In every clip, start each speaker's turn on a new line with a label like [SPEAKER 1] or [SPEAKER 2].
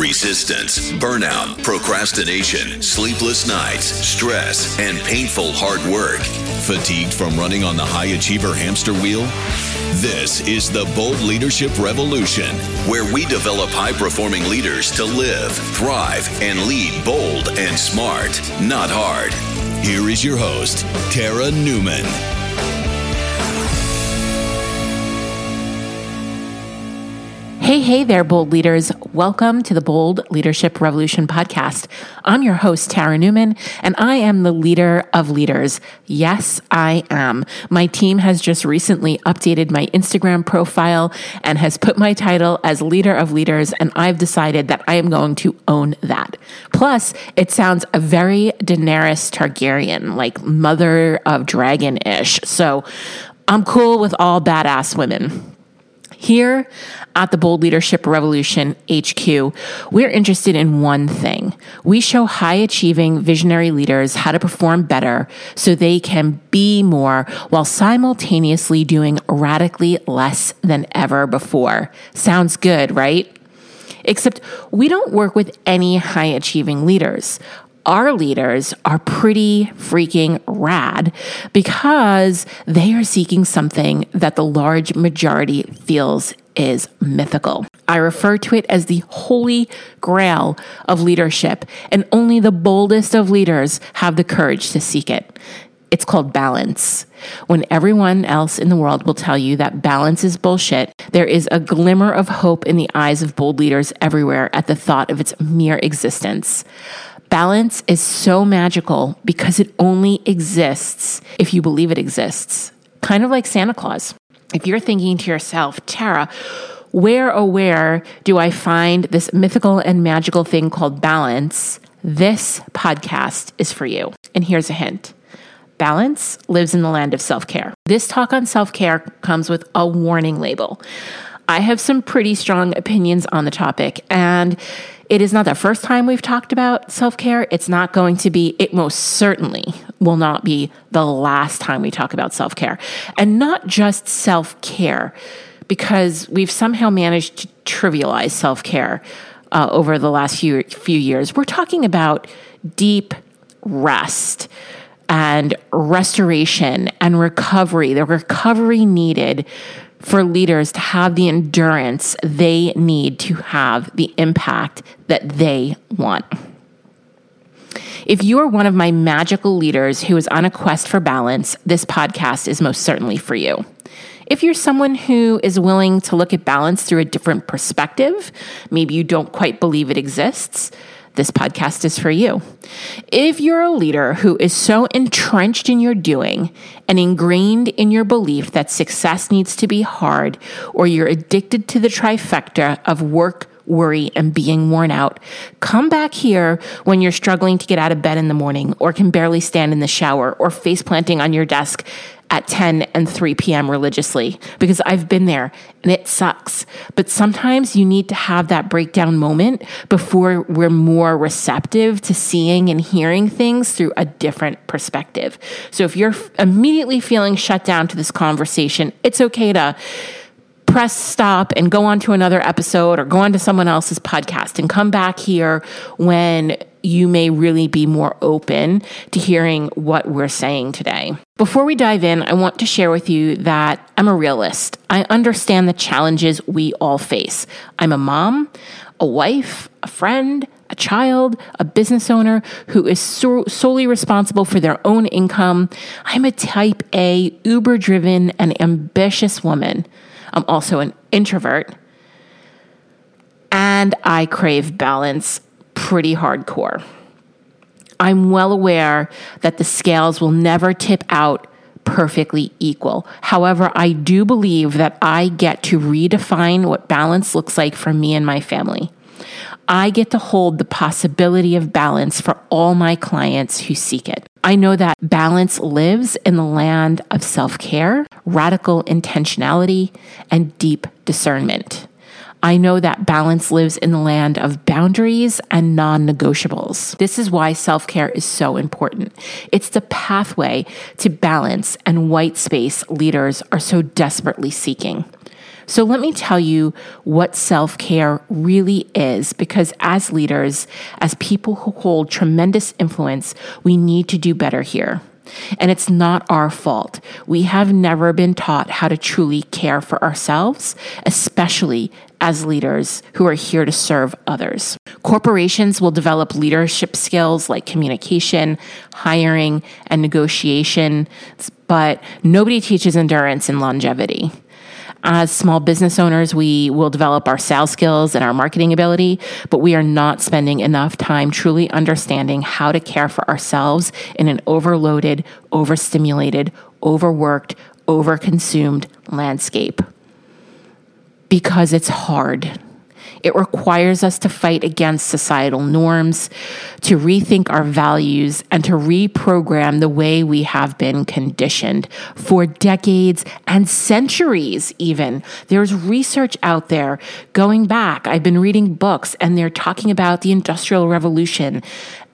[SPEAKER 1] Resistance, burnout, procrastination, sleepless nights, stress, and painful hard work. Fatigued from running on the high achiever hamster wheel? This is the Bold Leadership Revolution, where we develop high performing leaders to live, thrive, and lead bold and smart, not hard. Here is your host, Tara Newman.
[SPEAKER 2] Hey, hey there, bold leaders. Welcome to the Bold Leadership Revolution podcast. I'm your host, Tara Newman, and I am the leader of leaders. Yes, I am. My team has just recently updated my Instagram profile and has put my title as leader of leaders, and I've decided that I am going to own that. Plus, it sounds a very Daenerys Targaryen, like mother of dragon ish. So I'm cool with all badass women. Here at the Bold Leadership Revolution HQ, we're interested in one thing. We show high achieving visionary leaders how to perform better so they can be more while simultaneously doing radically less than ever before. Sounds good, right? Except we don't work with any high achieving leaders our leaders are pretty freaking rad because they are seeking something that the large majority feels is mythical. I refer to it as the holy grail of leadership, and only the boldest of leaders have the courage to seek it. It's called balance. When everyone else in the world will tell you that balance is bullshit, there is a glimmer of hope in the eyes of bold leaders everywhere at the thought of its mere existence. Balance is so magical because it only exists if you believe it exists. Kind of like Santa Claus. If you're thinking to yourself, Tara, where oh where do I find this mythical and magical thing called balance? This podcast is for you. And here's a hint. Balance lives in the land of self care. This talk on self care comes with a warning label. I have some pretty strong opinions on the topic, and it is not the first time we've talked about self care. It's not going to be, it most certainly will not be the last time we talk about self care. And not just self care, because we've somehow managed to trivialize self care uh, over the last few, few years. We're talking about deep rest and restoration and recovery, the recovery needed for leaders to have the endurance they need to have the impact that they want. If you are one of my magical leaders who is on a quest for balance, this podcast is most certainly for you. If you're someone who is willing to look at balance through a different perspective, maybe you don't quite believe it exists, this podcast is for you. If you're a leader who is so entrenched in your doing and ingrained in your belief that success needs to be hard, or you're addicted to the trifecta of work, worry, and being worn out, come back here when you're struggling to get out of bed in the morning, or can barely stand in the shower, or face planting on your desk at 10 and 3 p.m. religiously because I've been there and it sucks. But sometimes you need to have that breakdown moment before we're more receptive to seeing and hearing things through a different perspective. So if you're immediately feeling shut down to this conversation, it's okay to press stop and go on to another episode or go on to someone else's podcast and come back here when you may really be more open to hearing what we're saying today. Before we dive in, I want to share with you that I'm a realist. I understand the challenges we all face. I'm a mom, a wife, a friend, a child, a business owner who is so, solely responsible for their own income. I'm a type A, uber driven, and ambitious woman. I'm also an introvert. And I crave balance pretty hardcore. I'm well aware that the scales will never tip out perfectly equal. However, I do believe that I get to redefine what balance looks like for me and my family. I get to hold the possibility of balance for all my clients who seek it. I know that balance lives in the land of self care, radical intentionality, and deep discernment. I know that balance lives in the land of boundaries and non negotiables. This is why self care is so important. It's the pathway to balance and white space leaders are so desperately seeking. So let me tell you what self care really is, because as leaders, as people who hold tremendous influence, we need to do better here. And it's not our fault. We have never been taught how to truly care for ourselves, especially as leaders who are here to serve others. Corporations will develop leadership skills like communication, hiring, and negotiation, but nobody teaches endurance and longevity. As small business owners, we will develop our sales skills and our marketing ability, but we are not spending enough time truly understanding how to care for ourselves in an overloaded, overstimulated, overworked, overconsumed landscape. Because it's hard. It requires us to fight against societal norms, to rethink our values, and to reprogram the way we have been conditioned for decades and centuries, even. There's research out there going back. I've been reading books, and they're talking about the Industrial Revolution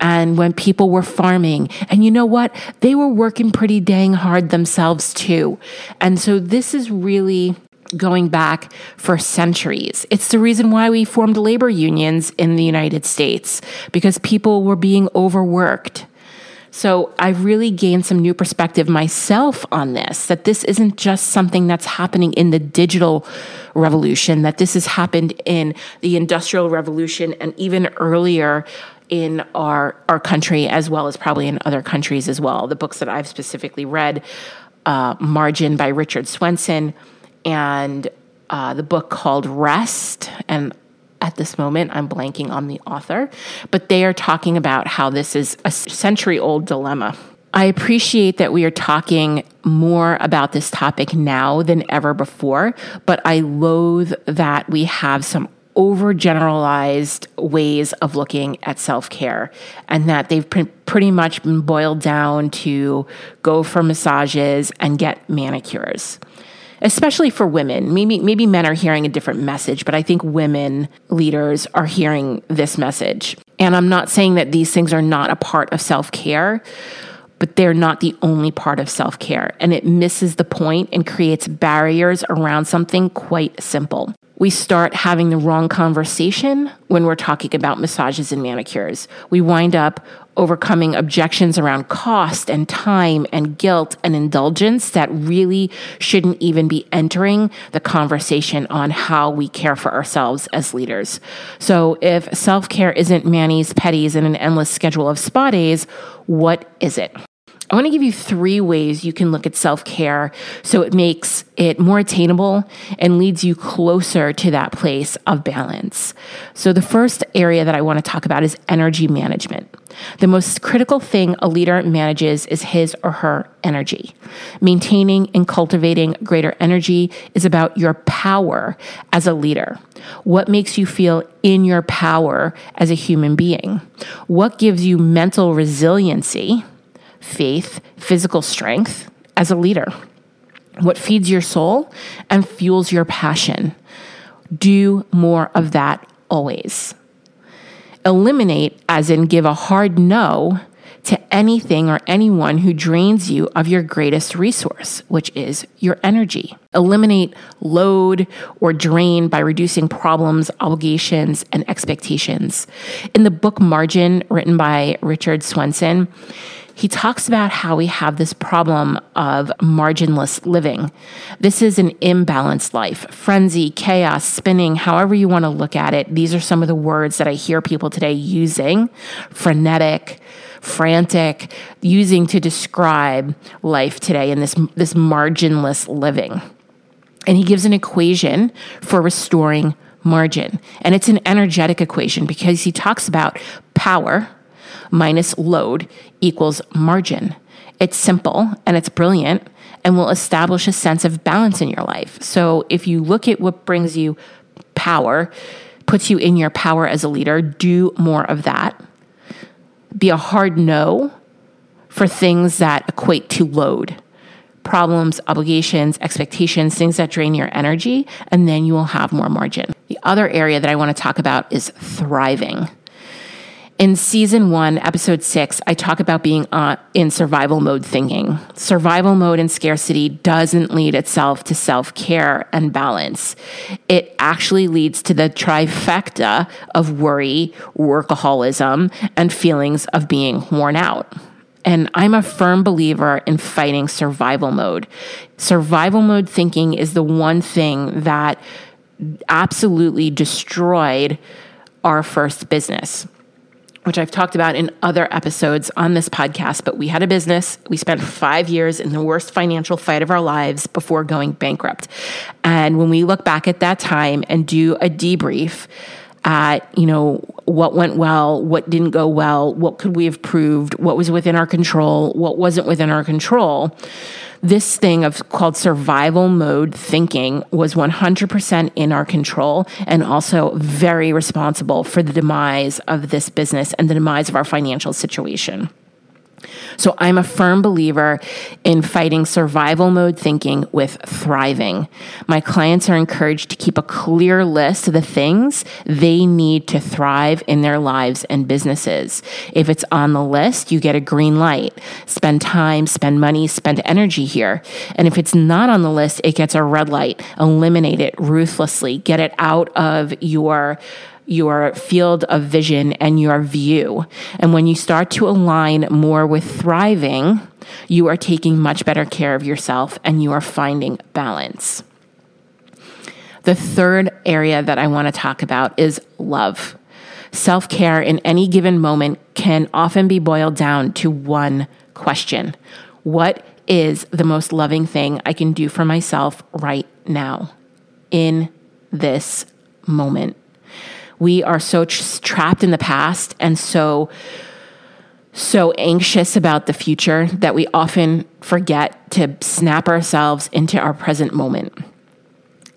[SPEAKER 2] and when people were farming. And you know what? They were working pretty dang hard themselves, too. And so this is really going back for centuries. It's the reason why we formed labor unions in the United States because people were being overworked. So I've really gained some new perspective myself on this that this isn't just something that's happening in the digital revolution, that this has happened in the industrial revolution and even earlier in our our country as well as probably in other countries as well. The books that I've specifically read, uh, Margin by Richard Swenson, and uh, the book called Rest. And at this moment, I'm blanking on the author, but they are talking about how this is a century old dilemma. I appreciate that we are talking more about this topic now than ever before, but I loathe that we have some overgeneralized ways of looking at self care and that they've pre- pretty much been boiled down to go for massages and get manicures especially for women. Maybe maybe men are hearing a different message, but I think women leaders are hearing this message. And I'm not saying that these things are not a part of self-care, but they're not the only part of self-care, and it misses the point and creates barriers around something quite simple we start having the wrong conversation when we're talking about massages and manicures. We wind up overcoming objections around cost and time and guilt and indulgence that really shouldn't even be entering the conversation on how we care for ourselves as leaders. So if self care isn't manis, petties, and an endless schedule of spa days, what is it? I want to give you three ways you can look at self care so it makes it more attainable and leads you closer to that place of balance. So, the first area that I want to talk about is energy management. The most critical thing a leader manages is his or her energy. Maintaining and cultivating greater energy is about your power as a leader. What makes you feel in your power as a human being? What gives you mental resiliency? Faith, physical strength as a leader. What feeds your soul and fuels your passion. Do more of that always. Eliminate, as in give a hard no to anything or anyone who drains you of your greatest resource, which is your energy. Eliminate load or drain by reducing problems, obligations, and expectations. In the book Margin, written by Richard Swenson, he talks about how we have this problem of marginless living. This is an imbalanced life, frenzy, chaos, spinning, however you want to look at it. These are some of the words that I hear people today using frenetic, frantic, using to describe life today in this, this marginless living. And he gives an equation for restoring margin. And it's an energetic equation because he talks about power minus load equals margin. It's simple and it's brilliant and will establish a sense of balance in your life. So if you look at what brings you power, puts you in your power as a leader, do more of that. Be a hard no for things that equate to load problems, obligations, expectations, things that drain your energy, and then you will have more margin. The other area that I want to talk about is thriving. In season one, episode six, I talk about being uh, in survival mode thinking. Survival mode and scarcity doesn't lead itself to self care and balance. It actually leads to the trifecta of worry, workaholism, and feelings of being worn out. And I'm a firm believer in fighting survival mode. Survival mode thinking is the one thing that absolutely destroyed our first business which I've talked about in other episodes on this podcast, but we had a business. We spent five years in the worst financial fight of our lives before going bankrupt. And when we look back at that time and do a debrief, at you know what went well what didn't go well what could we have proved what was within our control what wasn't within our control this thing of called survival mode thinking was 100% in our control and also very responsible for the demise of this business and the demise of our financial situation. So I'm a firm believer in fighting survival mode thinking with thriving. My clients are encouraged to keep a clear list of the things they need to thrive in their lives and businesses. If it's on the list, you get a green light. Spend time, spend money, spend energy here. And if it's not on the list, it gets a red light. Eliminate it ruthlessly. Get it out of your your field of vision and your view. And when you start to align more with thriving, you are taking much better care of yourself and you are finding balance. The third area that I want to talk about is love. Self care in any given moment can often be boiled down to one question What is the most loving thing I can do for myself right now in this moment? We are so tr- trapped in the past and so so anxious about the future that we often forget to snap ourselves into our present moment.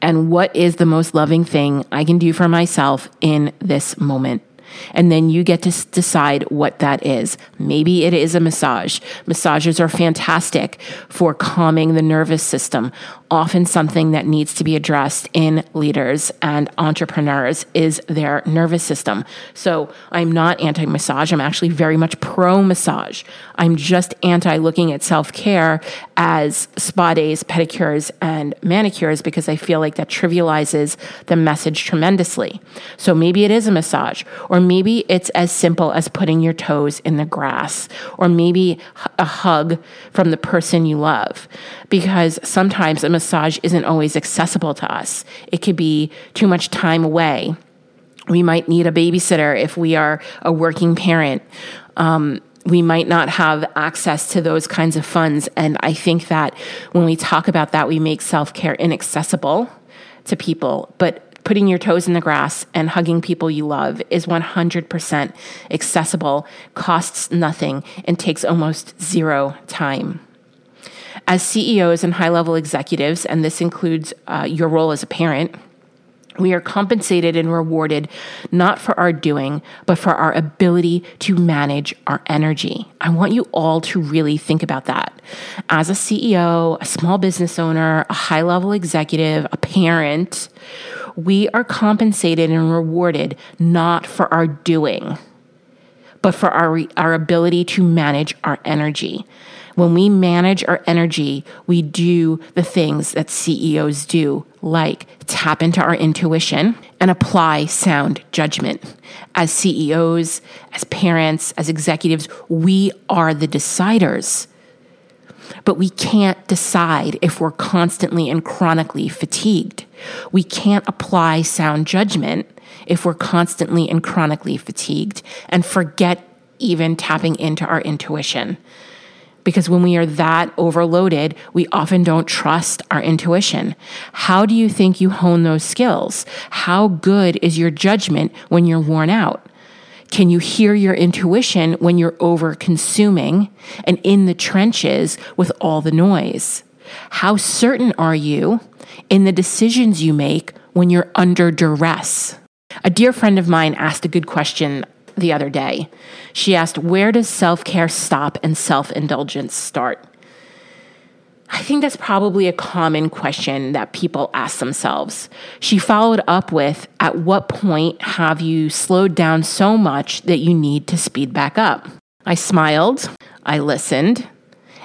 [SPEAKER 2] And what is the most loving thing I can do for myself in this moment? And then you get to decide what that is. Maybe it is a massage. Massages are fantastic for calming the nervous system. Often, something that needs to be addressed in leaders and entrepreneurs is their nervous system. So, I'm not anti massage. I'm actually very much pro massage. I'm just anti looking at self care as spa days, pedicures, and manicures because I feel like that trivializes the message tremendously. So, maybe it is a massage, or maybe it's as simple as putting your toes in the grass, or maybe a hug from the person you love. Because sometimes a massage isn't always accessible to us, it could be too much time away. We might need a babysitter if we are a working parent. Um, we might not have access to those kinds of funds. And I think that when we talk about that, we make self care inaccessible to people. But putting your toes in the grass and hugging people you love is 100% accessible, costs nothing, and takes almost zero time. As CEOs and high level executives, and this includes uh, your role as a parent, we are compensated and rewarded not for our doing, but for our ability to manage our energy. I want you all to really think about that. As a CEO, a small business owner, a high level executive, a parent, we are compensated and rewarded not for our doing, but for our, our ability to manage our energy. When we manage our energy, we do the things that CEOs do, like tap into our intuition and apply sound judgment. As CEOs, as parents, as executives, we are the deciders but we can't decide if we're constantly and chronically fatigued. We can't apply sound judgment if we're constantly and chronically fatigued and forget even tapping into our intuition. Because when we are that overloaded, we often don't trust our intuition. How do you think you hone those skills? How good is your judgment when you're worn out? Can you hear your intuition when you're over consuming and in the trenches with all the noise? How certain are you in the decisions you make when you're under duress? A dear friend of mine asked a good question the other day. She asked, Where does self care stop and self indulgence start? I think that's probably a common question that people ask themselves. She followed up with At what point have you slowed down so much that you need to speed back up? I smiled, I listened,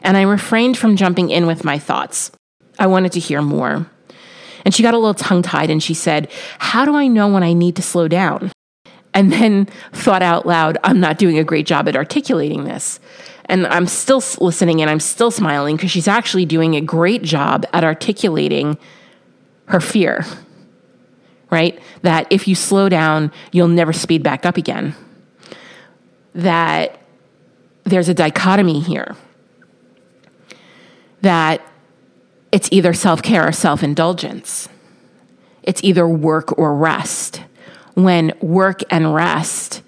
[SPEAKER 2] and I refrained from jumping in with my thoughts. I wanted to hear more. And she got a little tongue tied and she said, How do I know when I need to slow down? And then thought out loud, I'm not doing a great job at articulating this. And I'm still listening and I'm still smiling because she's actually doing a great job at articulating her fear, right? That if you slow down, you'll never speed back up again. That there's a dichotomy here. That it's either self care or self indulgence. It's either work or rest. When work and rest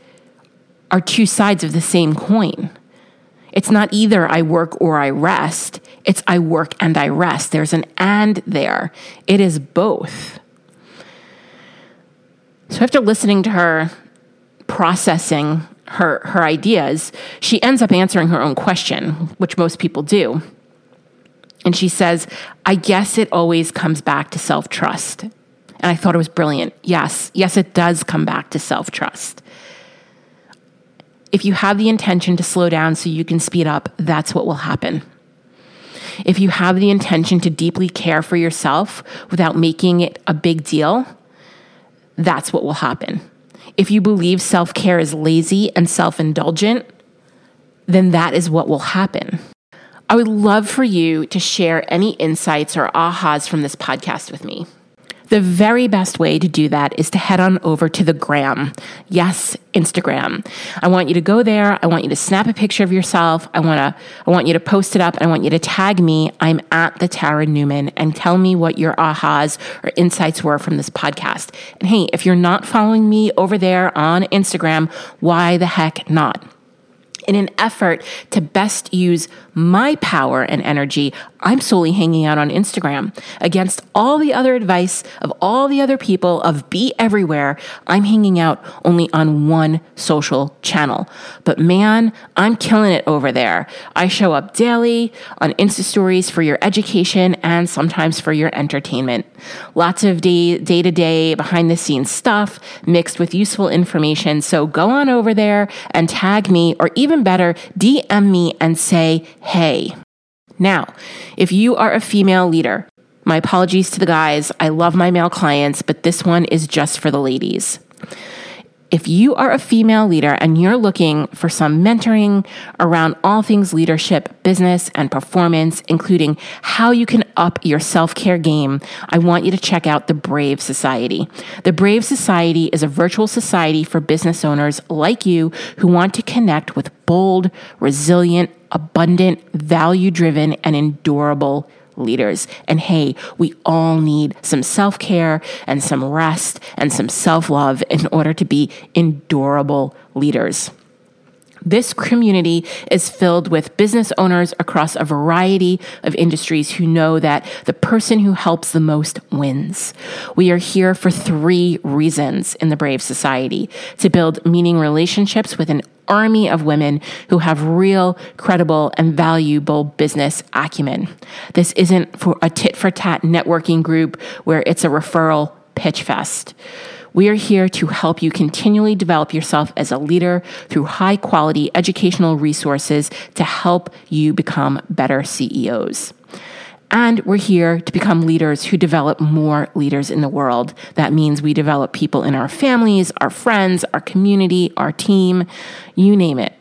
[SPEAKER 2] are two sides of the same coin. It's not either I work or I rest, it's I work and I rest. There's an and there. It is both. So after listening to her processing her her ideas, she ends up answering her own question, which most people do. And she says, "I guess it always comes back to self-trust." And I thought it was brilliant. Yes, yes it does come back to self-trust. If you have the intention to slow down so you can speed up, that's what will happen. If you have the intention to deeply care for yourself without making it a big deal, that's what will happen. If you believe self care is lazy and self indulgent, then that is what will happen. I would love for you to share any insights or ahas from this podcast with me. The very best way to do that is to head on over to the gram. Yes, Instagram. I want you to go there. I want you to snap a picture of yourself. I want to, I want you to post it up and I want you to tag me. I'm at the Tara Newman and tell me what your ahas or insights were from this podcast. And hey, if you're not following me over there on Instagram, why the heck not? In an effort to best use my power and energy, I'm solely hanging out on Instagram. Against all the other advice of all the other people of be everywhere, I'm hanging out only on one social channel. But man, I'm killing it over there. I show up daily on Insta stories for your education and sometimes for your entertainment. Lots of day to day behind the scenes stuff mixed with useful information. So go on over there and tag me or even better, DM me and say, hey. Now, if you are a female leader, my apologies to the guys. I love my male clients, but this one is just for the ladies. If you are a female leader and you're looking for some mentoring around all things leadership, business, and performance, including how you can up your self care game, I want you to check out the Brave Society. The Brave Society is a virtual society for business owners like you who want to connect with bold, resilient, abundant, value driven, and endurable leaders. And hey, we all need some self care and some rest and some self love in order to be endurable leaders. This community is filled with business owners across a variety of industries who know that the person who helps the most wins. We are here for three reasons in the Brave Society to build meaning relationships with an army of women who have real, credible, and valuable business acumen. This isn't for a tit for tat networking group where it's a referral pitch fest. We are here to help you continually develop yourself as a leader through high quality educational resources to help you become better CEOs. And we're here to become leaders who develop more leaders in the world. That means we develop people in our families, our friends, our community, our team, you name it.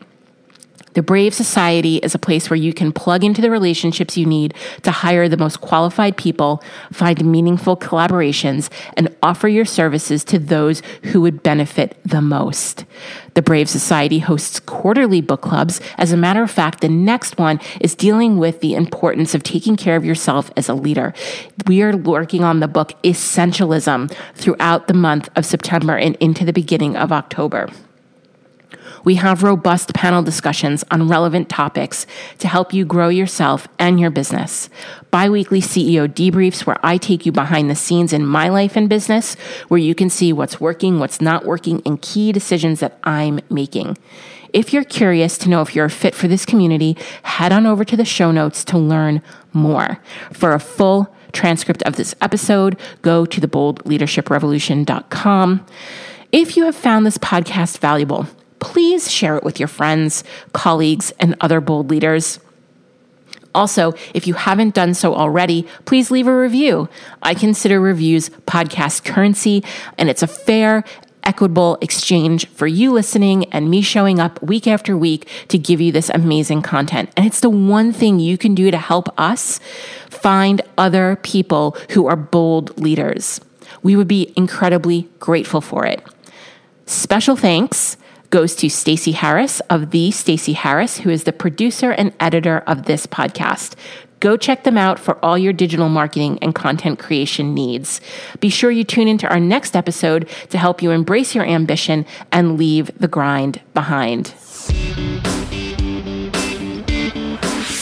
[SPEAKER 2] The Brave Society is a place where you can plug into the relationships you need to hire the most qualified people, find meaningful collaborations, and offer your services to those who would benefit the most. The Brave Society hosts quarterly book clubs. As a matter of fact, the next one is dealing with the importance of taking care of yourself as a leader. We are working on the book Essentialism throughout the month of September and into the beginning of October. We have robust panel discussions on relevant topics to help you grow yourself and your business. Biweekly CEO debriefs where I take you behind the scenes in my life and business, where you can see what's working, what's not working, and key decisions that I'm making. If you're curious to know if you're a fit for this community, head on over to the show notes to learn more. For a full transcript of this episode, go to theboldleadershiprevolution.com. If you have found this podcast valuable, please share it with your friends, colleagues, and other bold leaders. Also, if you haven't done so already, please leave a review. I consider reviews podcast currency, and it's a fair, equitable exchange for you listening and me showing up week after week to give you this amazing content. And it's the one thing you can do to help us find other people who are bold leaders. We would be incredibly grateful for it. Special thanks goes to Stacey Harris of the Stacey Harris, who is the producer and editor of this podcast. Go check them out for all your digital marketing and content creation needs. Be sure you tune into our next episode to help you embrace your ambition and leave the grind behind.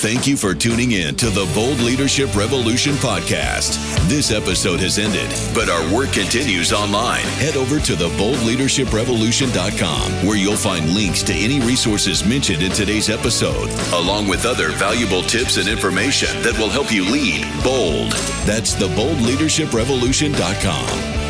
[SPEAKER 1] Thank you for tuning in to the Bold Leadership Revolution podcast. This episode has ended, but our work continues online. Head over to theboldleadershiprevolution.com where you'll find links to any resources mentioned in today's episode, along with other valuable tips and information that will help you lead bold. That's theboldleadershiprevolution.com.